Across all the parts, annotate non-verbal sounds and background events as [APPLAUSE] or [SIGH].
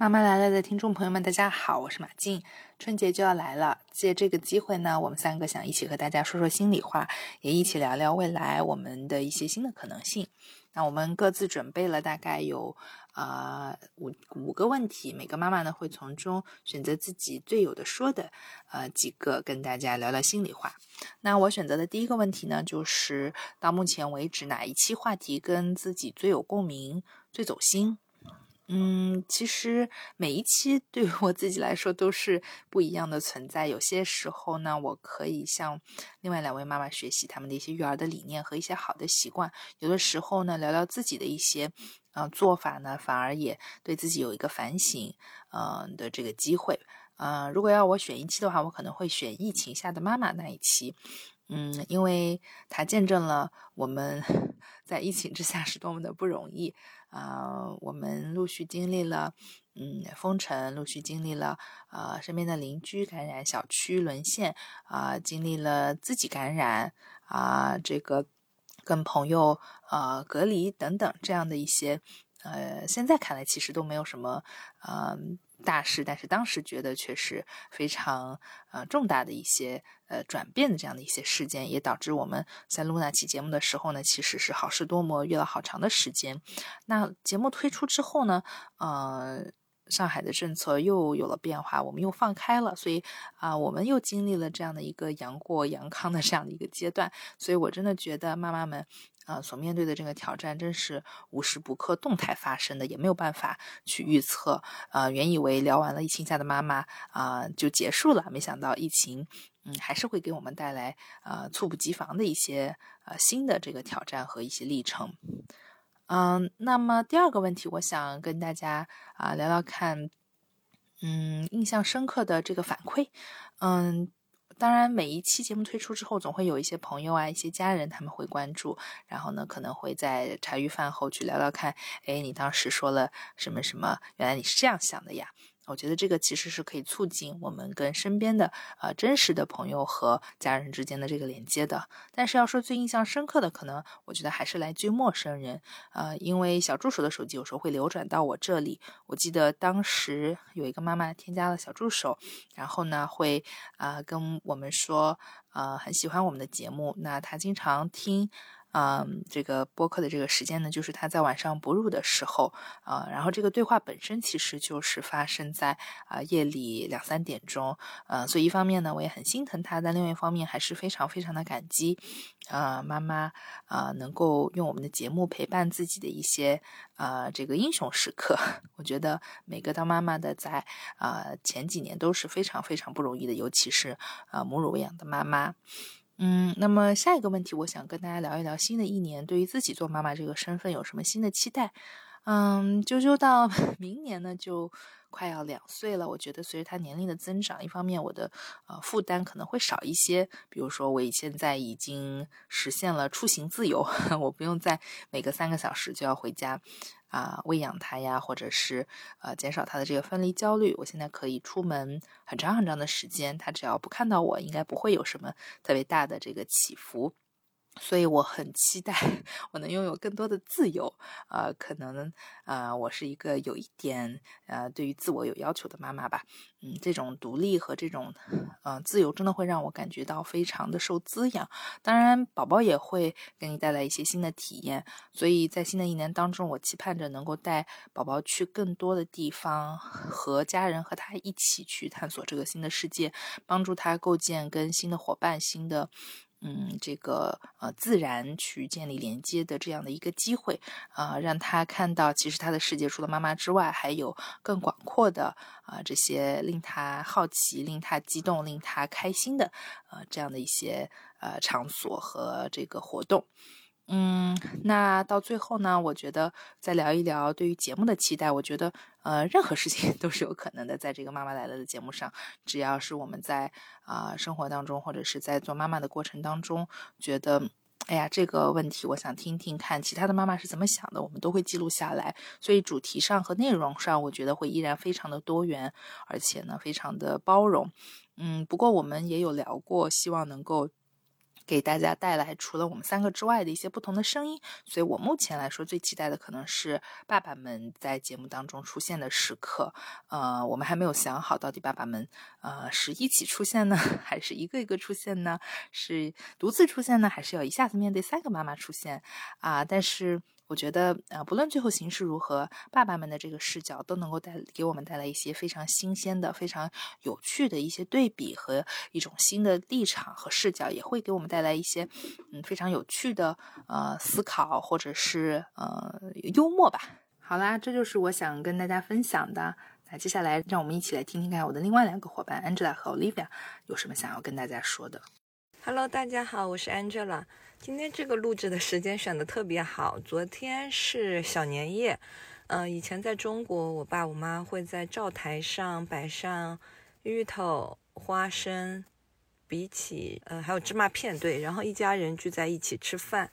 妈妈来了的听众朋友们，大家好，我是马静。春节就要来了，借这个机会呢，我们三个想一起和大家说说心里话，也一起聊聊未来我们的一些新的可能性。那我们各自准备了大概有啊五五个问题，每个妈妈呢会从中选择自己最有的说的呃几个，跟大家聊聊心里话。那我选择的第一个问题呢，就是到目前为止哪一期话题跟自己最有共鸣、最走心？嗯，其实每一期对于我自己来说都是不一样的存在。有些时候呢，我可以向另外两位妈妈学习他们的一些育儿的理念和一些好的习惯；有的时候呢，聊聊自己的一些呃做法呢，反而也对自己有一个反省嗯的这个机会。嗯，如果要我选一期的话，我可能会选疫情下的妈妈那一期。嗯，因为它见证了我们 [LAUGHS] 在疫情之下是多么的不容易啊！我们陆续经历了嗯封城，陆续经历了呃身边的邻居感染，小区沦陷啊，经历了自己感染啊，这个跟朋友呃隔离等等这样的一些呃，现在看来其实都没有什么嗯。大事，但是当时觉得却是非常呃重大的一些呃转变的这样的一些事件，也导致我们在录那期节目的时候呢，其实是好事多磨，约了好长的时间。那节目推出之后呢，呃，上海的政策又有了变化，我们又放开了，所以啊，我们又经历了这样的一个阳过阳康的这样的一个阶段。所以我真的觉得妈妈们。啊，所面对的这个挑战真是无时不刻动态发生的，也没有办法去预测。呃，原以为聊完了疫情下的妈妈啊就结束了，没想到疫情，嗯，还是会给我们带来呃猝不及防的一些呃新的这个挑战和一些历程。嗯，那么第二个问题，我想跟大家啊聊聊看，嗯，印象深刻的这个反馈，嗯。当然，每一期节目推出之后，总会有一些朋友啊、一些家人他们会关注，然后呢，可能会在茶余饭后去聊聊看，哎，你当时说了什么什么？原来你是这样想的呀。我觉得这个其实是可以促进我们跟身边的呃真实的朋友和家人之间的这个连接的。但是要说最印象深刻的，可能我觉得还是来自于陌生人，呃，因为小助手的手机有时候会流转到我这里。我记得当时有一个妈妈添加了小助手，然后呢会啊跟我们说，呃很喜欢我们的节目，那她经常听。嗯，这个播客的这个时间呢，就是他在晚上哺乳的时候啊。然后这个对话本身其实就是发生在啊夜里两三点钟。嗯，所以一方面呢，我也很心疼他，但另外一方面还是非常非常的感激啊妈妈啊能够用我们的节目陪伴自己的一些啊这个英雄时刻。[LAUGHS] 我觉得每个当妈妈的在啊前几年都是非常非常不容易的，尤其是啊母乳喂养的妈妈。嗯，那么下一个问题，我想跟大家聊一聊新的一年对于自己做妈妈这个身份有什么新的期待。嗯，啾啾到 [LAUGHS] 明年呢就快要两岁了，我觉得随着他年龄的增长，一方面我的呃负担可能会少一些，比如说我现在已经实现了出行自由，[LAUGHS] 我不用再每隔三个小时就要回家。啊，喂养他呀，或者是呃减少他的这个分离焦虑。我现在可以出门很长很长的时间，他只要不看到我，应该不会有什么特别大的这个起伏。所以我很期待我能拥有更多的自由，呃，可能呃，我是一个有一点呃，对于自我有要求的妈妈吧，嗯，这种独立和这种呃自由真的会让我感觉到非常的受滋养。当然，宝宝也会给你带来一些新的体验，所以在新的一年当中，我期盼着能够带宝宝去更多的地方，和家人和他一起去探索这个新的世界，帮助他构建跟新的伙伴、新的。嗯，这个呃，自然去建立连接的这样的一个机会啊，让他看到，其实他的世界除了妈妈之外，还有更广阔的啊，这些令他好奇、令他激动、令他开心的呃这样的一些呃场所和这个活动。嗯，那到最后呢，我觉得再聊一聊对于节目的期待。我觉得，呃，任何事情 [LAUGHS] 都是有可能的，在这个妈妈来了的节目上，只要是我们在啊生活当中，或者是在做妈妈的过程当中，觉得，哎呀，这个问题我想听听看其他的妈妈是怎么想的，我们都会记录下来。所以主题上和内容上，我觉得会依然非常的多元，而且呢，非常的包容。嗯，不过我们也有聊过，希望能够。给大家带来除了我们三个之外的一些不同的声音。所以我目前来说最期待的可能是爸爸们在节目当中出现的时刻。呃，我们还没有想好到底爸爸们呃是一起出现呢，[LAUGHS] 还是一个一个出现呢？是独自出现呢，还是要一下子面对三个妈妈出现啊？但是。我觉得，呃，不论最后形势如何，爸爸们的这个视角都能够带给我们带来一些非常新鲜的、非常有趣的一些对比和一种新的立场和视角，也会给我们带来一些，嗯，非常有趣的呃思考或者是呃幽默吧。好啦，这就是我想跟大家分享的。那接下来，让我们一起来听听看我的另外两个伙伴 Angela 和 Olivia 有什么想要跟大家说的。Hello，大家好，我是 Angela。今天这个录制的时间选的特别好，昨天是小年夜。嗯，以前在中国，我爸我妈会在灶台上摆上芋头、花生、荸荠，呃，还有芝麻片，对，然后一家人聚在一起吃饭。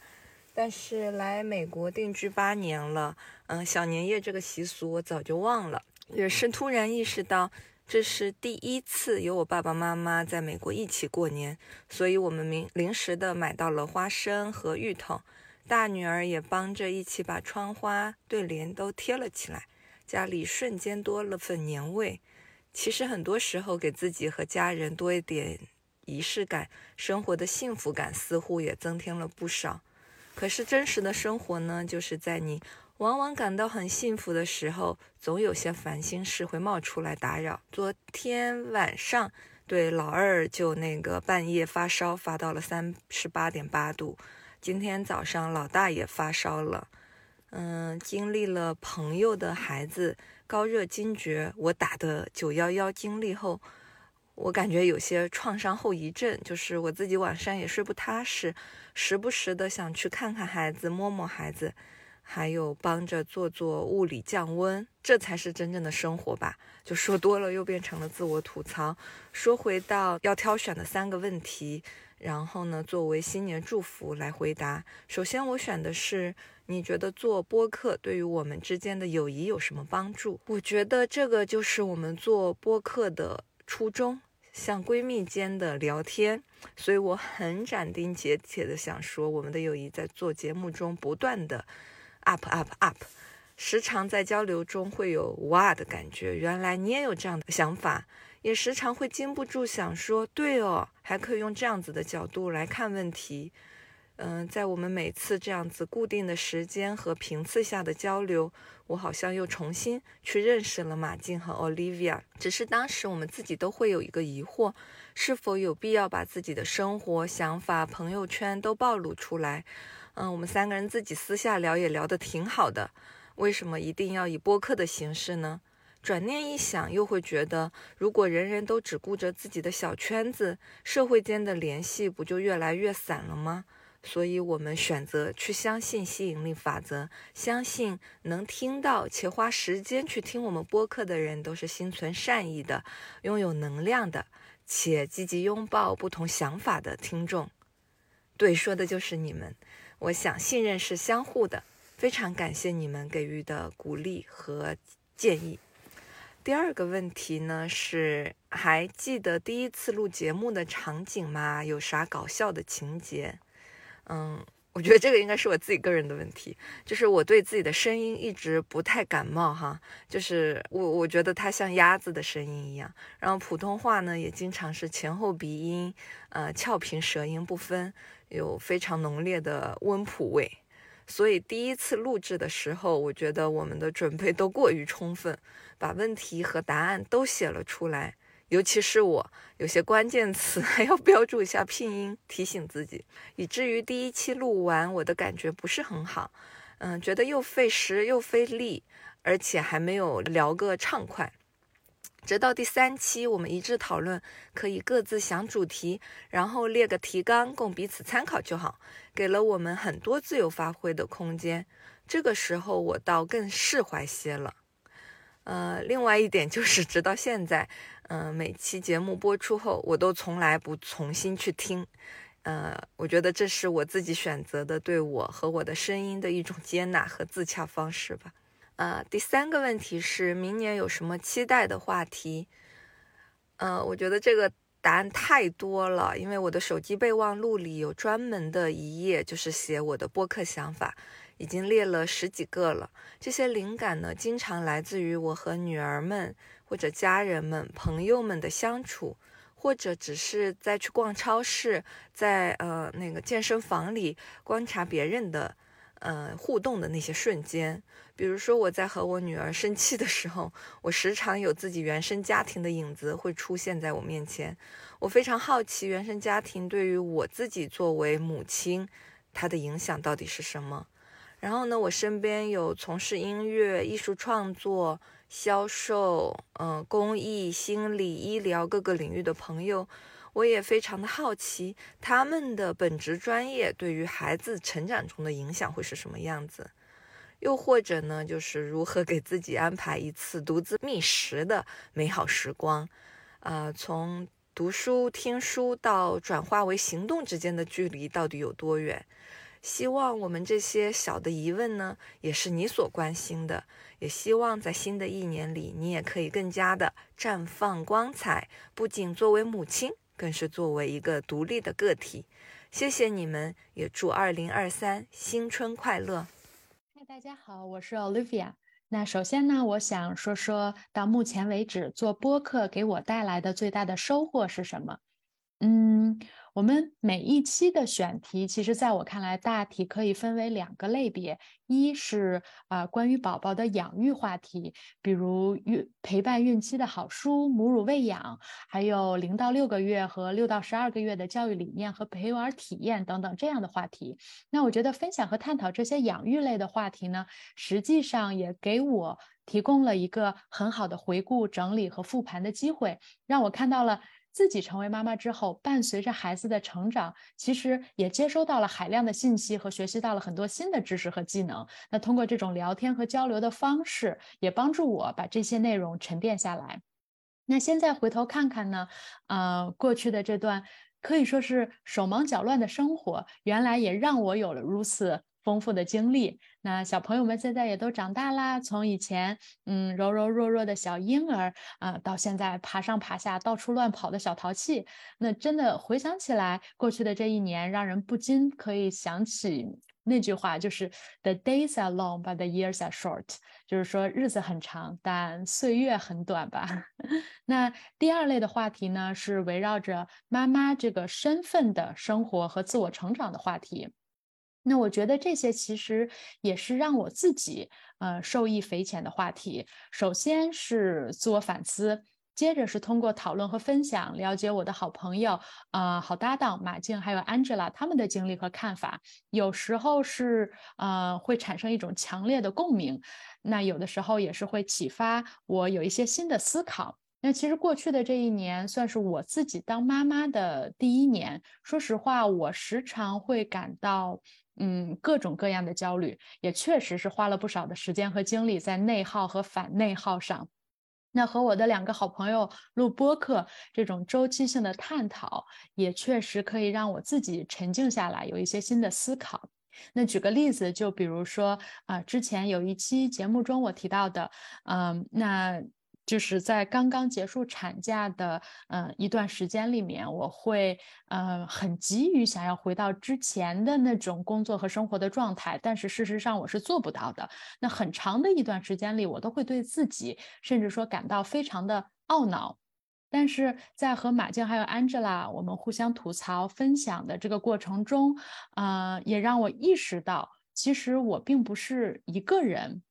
但是来美国定居八年了，嗯，小年夜这个习俗我早就忘了，也是突然意识到。这是第一次有我爸爸妈妈在美国一起过年，所以我们临临时的买到了花生和芋头，大女儿也帮着一起把窗花对联都贴了起来，家里瞬间多了份年味。其实很多时候给自己和家人多一点仪式感，生活的幸福感似乎也增添了不少。可是真实的生活呢，就是在你。往往感到很幸福的时候，总有些烦心事会冒出来打扰。昨天晚上，对老二就那个半夜发烧，发到了三十八点八度。今天早上老大也发烧了，嗯，经历了朋友的孩子高热惊厥，我打的九幺幺经历后，我感觉有些创伤后遗症，就是我自己晚上也睡不踏实，时不时的想去看看孩子，摸摸孩子。还有帮着做做物理降温，这才是真正的生活吧。就说多了又变成了自我吐槽。说回到要挑选的三个问题，然后呢，作为新年祝福来回答。首先我选的是，你觉得做播客对于我们之间的友谊有什么帮助？我觉得这个就是我们做播客的初衷，像闺蜜间的聊天。所以我很斩钉截铁的想说，我们的友谊在做节目中不断的。Up up up，时常在交流中会有哇的感觉，原来你也有这样的想法，也时常会禁不住想说，对哦，还可以用这样子的角度来看问题。嗯，在我们每次这样子固定的时间和频次下的交流，我好像又重新去认识了马静和 Olivia。只是当时我们自己都会有一个疑惑，是否有必要把自己的生活、想法、朋友圈都暴露出来？嗯，我们三个人自己私下聊也聊得挺好的，为什么一定要以播客的形式呢？转念一想，又会觉得，如果人人都只顾着自己的小圈子，社会间的联系不就越来越散了吗？所以，我们选择去相信吸引力法则，相信能听到且花时间去听我们播客的人，都是心存善意的，拥有能量的，且积极拥抱不同想法的听众。对，说的就是你们。我想，信任是相互的。非常感谢你们给予的鼓励和建议。第二个问题呢是，还记得第一次录节目的场景吗？有啥搞笑的情节？嗯，我觉得这个应该是我自己个人的问题，就是我对自己的声音一直不太感冒哈，就是我我觉得它像鸭子的声音一样，然后普通话呢也经常是前后鼻音，呃，翘平舌音不分。有非常浓烈的温普味，所以第一次录制的时候，我觉得我们的准备都过于充分，把问题和答案都写了出来。尤其是我，有些关键词 [LAUGHS] 还要标注一下拼音，提醒自己，以至于第一期录完，我的感觉不是很好。嗯，觉得又费时又费力，而且还没有聊个畅快。直到第三期，我们一致讨论可以各自想主题，然后列个提纲供彼此参考就好，给了我们很多自由发挥的空间。这个时候我倒更释怀些了。呃，另外一点就是，直到现在，嗯，每期节目播出后，我都从来不重新去听。呃，我觉得这是我自己选择的，对我和我的声音的一种接纳和自洽方式吧。呃，第三个问题是明年有什么期待的话题？呃，我觉得这个答案太多了，因为我的手机备忘录里有专门的一页，就是写我的播客想法，已经列了十几个了。这些灵感呢，经常来自于我和女儿们或者家人们、朋友们的相处，或者只是在去逛超市，在呃那个健身房里观察别人的。呃，互动的那些瞬间，比如说我在和我女儿生气的时候，我时常有自己原生家庭的影子会出现在我面前。我非常好奇原生家庭对于我自己作为母亲，它的影响到底是什么。然后呢，我身边有从事音乐、艺术创作、销售、嗯，公益、心理、医疗各个领域的朋友。我也非常的好奇，他们的本职专业对于孩子成长中的影响会是什么样子？又或者呢，就是如何给自己安排一次独自觅食的美好时光？啊，从读书、听书到转化为行动之间的距离到底有多远？希望我们这些小的疑问呢，也是你所关心的。也希望在新的一年里，你也可以更加的绽放光彩，不仅作为母亲。更是作为一个独立的个体，谢谢你们，也祝二零二三新春快乐。嗨，大家好，我是 Olivia。那首先呢，我想说说到目前为止做播客给我带来的最大的收获是什么？嗯。我们每一期的选题，其实在我看来，大体可以分为两个类别：一是啊关于宝宝的养育话题，比如孕陪伴孕期的好书、母乳喂养，还有零到六个月和六到十二个月的教育理念和陪玩体验等等这样的话题。那我觉得分享和探讨这些养育类的话题呢，实际上也给我提供了一个很好的回顾、整理和复盘的机会，让我看到了。自己成为妈妈之后，伴随着孩子的成长，其实也接收到了海量的信息和学习到了很多新的知识和技能。那通过这种聊天和交流的方式，也帮助我把这些内容沉淀下来。那现在回头看看呢，呃，过去的这段可以说是手忙脚乱的生活，原来也让我有了如此。丰富的经历，那小朋友们现在也都长大啦。从以前嗯柔柔弱弱的小婴儿啊，到现在爬上爬下、到处乱跑的小淘气，那真的回想起来，过去的这一年，让人不禁可以想起那句话，就是 “The days are long, but the years are short”，就是说日子很长，但岁月很短吧。[LAUGHS] 那第二类的话题呢，是围绕着妈妈这个身份的生活和自我成长的话题。那我觉得这些其实也是让我自己呃受益匪浅的话题。首先是自我反思，接着是通过讨论和分享，了解我的好朋友啊、好搭档马静还有 Angela 他们的经历和看法。有时候是呃会产生一种强烈的共鸣，那有的时候也是会启发我有一些新的思考。那其实过去的这一年算是我自己当妈妈的第一年。说实话，我时常会感到。嗯，各种各样的焦虑，也确实是花了不少的时间和精力在内耗和反内耗上。那和我的两个好朋友录播客，这种周期性的探讨，也确实可以让我自己沉静下来，有一些新的思考。那举个例子，就比如说啊，之前有一期节目中我提到的，嗯，那。就是在刚刚结束产假的嗯一段时间里面，我会嗯很急于想要回到之前的那种工作和生活的状态，但是事实上我是做不到的。那很长的一段时间里，我都会对自己甚至说感到非常的懊恼。但是在和马静还有 Angela 我们互相吐槽分享的这个过程中，呃，也让我意识到，其实我并不是一个人。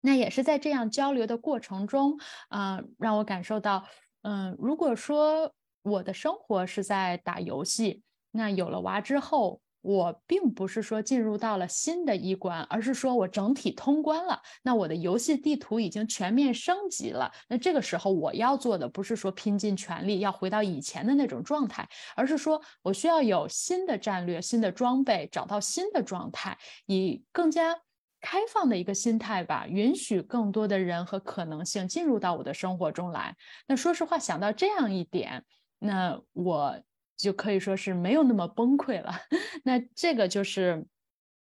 那也是在这样交流的过程中，啊，让我感受到，嗯，如果说我的生活是在打游戏，那有了娃之后，我并不是说进入到了新的一关，而是说我整体通关了，那我的游戏地图已经全面升级了。那这个时候我要做的不是说拼尽全力要回到以前的那种状态，而是说我需要有新的战略、新的装备，找到新的状态，以更加。开放的一个心态吧，允许更多的人和可能性进入到我的生活中来。那说实话，想到这样一点，那我就可以说是没有那么崩溃了。[LAUGHS] 那这个就是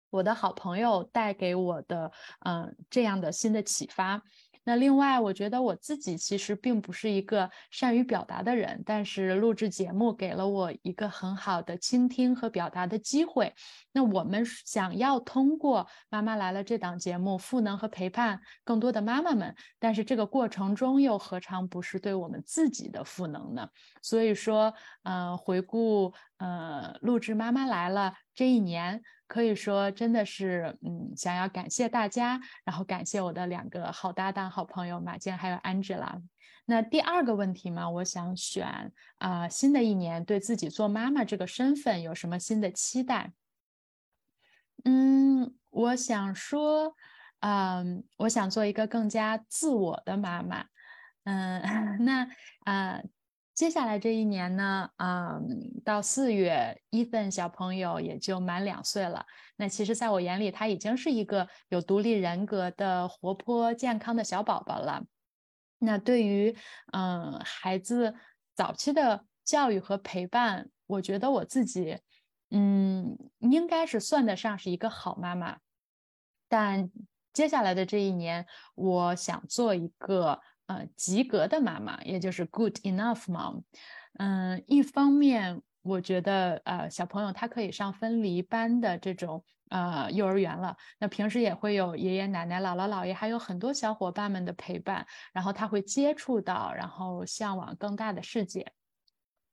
我的好朋友带给我的，嗯，这样的新的启发。那另外，我觉得我自己其实并不是一个善于表达的人，但是录制节目给了我一个很好的倾听和表达的机会。那我们想要通过《妈妈来了》这档节目赋能和陪伴更多的妈妈们，但是这个过程中又何尝不是对我们自己的赋能呢？所以说，呃，回顾呃录制《妈妈来了》这一年。可以说真的是，嗯，想要感谢大家，然后感谢我的两个好搭档、好朋友马健还有 Angela。那第二个问题嘛，我想选啊，新的一年对自己做妈妈这个身份有什么新的期待？嗯，我想说，嗯，我想做一个更加自我的妈妈。嗯，[LAUGHS] 那啊。接下来这一年呢，嗯，到四月，Ethan 小朋友也就满两岁了。那其实，在我眼里，他已经是一个有独立人格的活泼健康的小宝宝了。那对于嗯孩子早期的教育和陪伴，我觉得我自己嗯应该是算得上是一个好妈妈。但接下来的这一年，我想做一个。呃，及格的妈妈，也就是 good enough mom。嗯，一方面，我觉得呃，小朋友他可以上分离班的这种呃幼儿园了，那平时也会有爷爷奶奶、姥姥姥爷，还有很多小伙伴们的陪伴，然后他会接触到，然后向往更大的世界。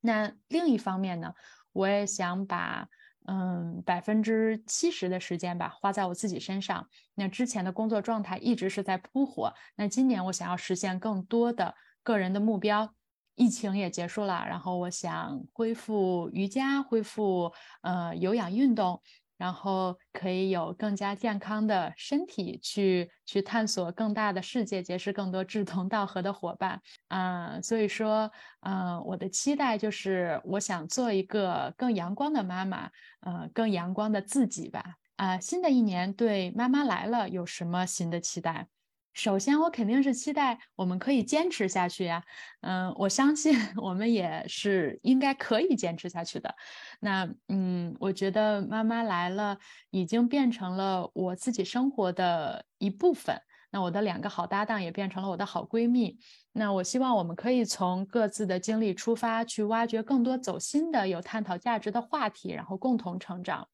那另一方面呢，我也想把。嗯，百分之七十的时间吧，花在我自己身上。那之前的工作状态一直是在扑火。那今年我想要实现更多的个人的目标。疫情也结束了，然后我想恢复瑜伽，恢复呃有氧运动。然后可以有更加健康的身体，去去探索更大的世界，结识更多志同道合的伙伴。啊，所以说，嗯，我的期待就是，我想做一个更阳光的妈妈，呃，更阳光的自己吧。啊，新的一年对妈妈来了有什么新的期待？首先，我肯定是期待我们可以坚持下去呀。嗯，我相信 [LAUGHS] 我们也是应该可以坚持下去的。那，嗯，我觉得妈妈来了已经变成了我自己生活的一部分。那我的两个好搭档也变成了我的好闺蜜。那我希望我们可以从各自的经历出发，去挖掘更多走心的、有探讨价值的话题，然后共同成长。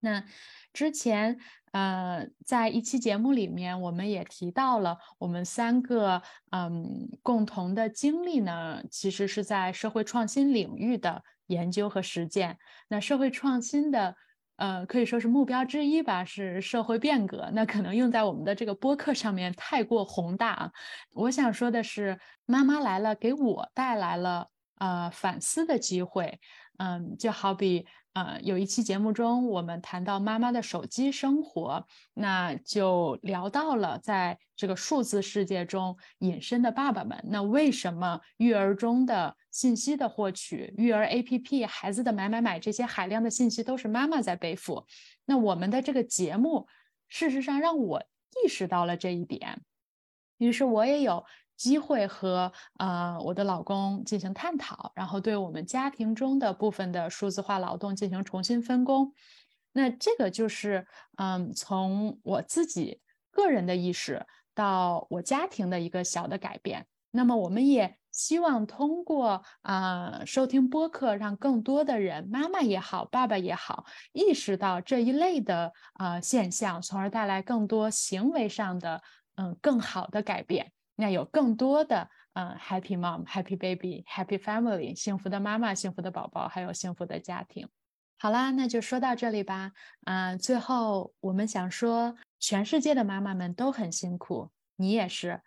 那之前。呃，在一期节目里面，我们也提到了我们三个嗯共同的经历呢，其实是在社会创新领域的研究和实践。那社会创新的呃可以说是目标之一吧，是社会变革。那可能用在我们的这个播客上面太过宏大啊。我想说的是，妈妈来了，给我带来了呃反思的机会。嗯，就好比。呃，有一期节目中，我们谈到妈妈的手机生活，那就聊到了在这个数字世界中隐身的爸爸们。那为什么育儿中的信息的获取、育儿 APP、孩子的买买买这些海量的信息都是妈妈在背负？那我们的这个节目，事实上让我意识到了这一点，于是我也有。机会和呃我的老公进行探讨，然后对我们家庭中的部分的数字化劳动进行重新分工。那这个就是嗯，从我自己个人的意识到我家庭的一个小的改变。那么我们也希望通过啊收听播客，让更多的人，妈妈也好，爸爸也好，意识到这一类的啊现象，从而带来更多行为上的嗯更好的改变。那有更多的嗯，Happy Mom、Happy Baby、Happy Family，幸福的妈妈、幸福的宝宝，还有幸福的家庭。好啦，那就说到这里吧。嗯，最后我们想说，全世界的妈妈们都很辛苦，你也是，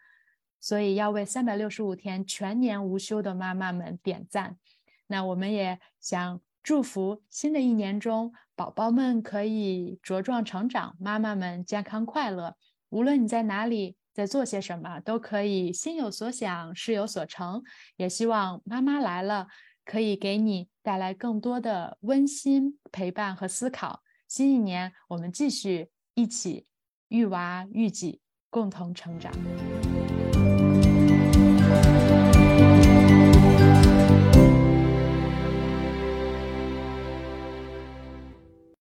所以要为三百六十五天全年无休的妈妈们点赞。那我们也想祝福新的一年中，宝宝们可以茁壮成长，妈妈们健康快乐。无论你在哪里。在做些什么都可以心有所想，事有所成。也希望妈妈来了可以给你带来更多的温馨陪伴和思考。新一年，我们继续一起育娃育己，共同成长。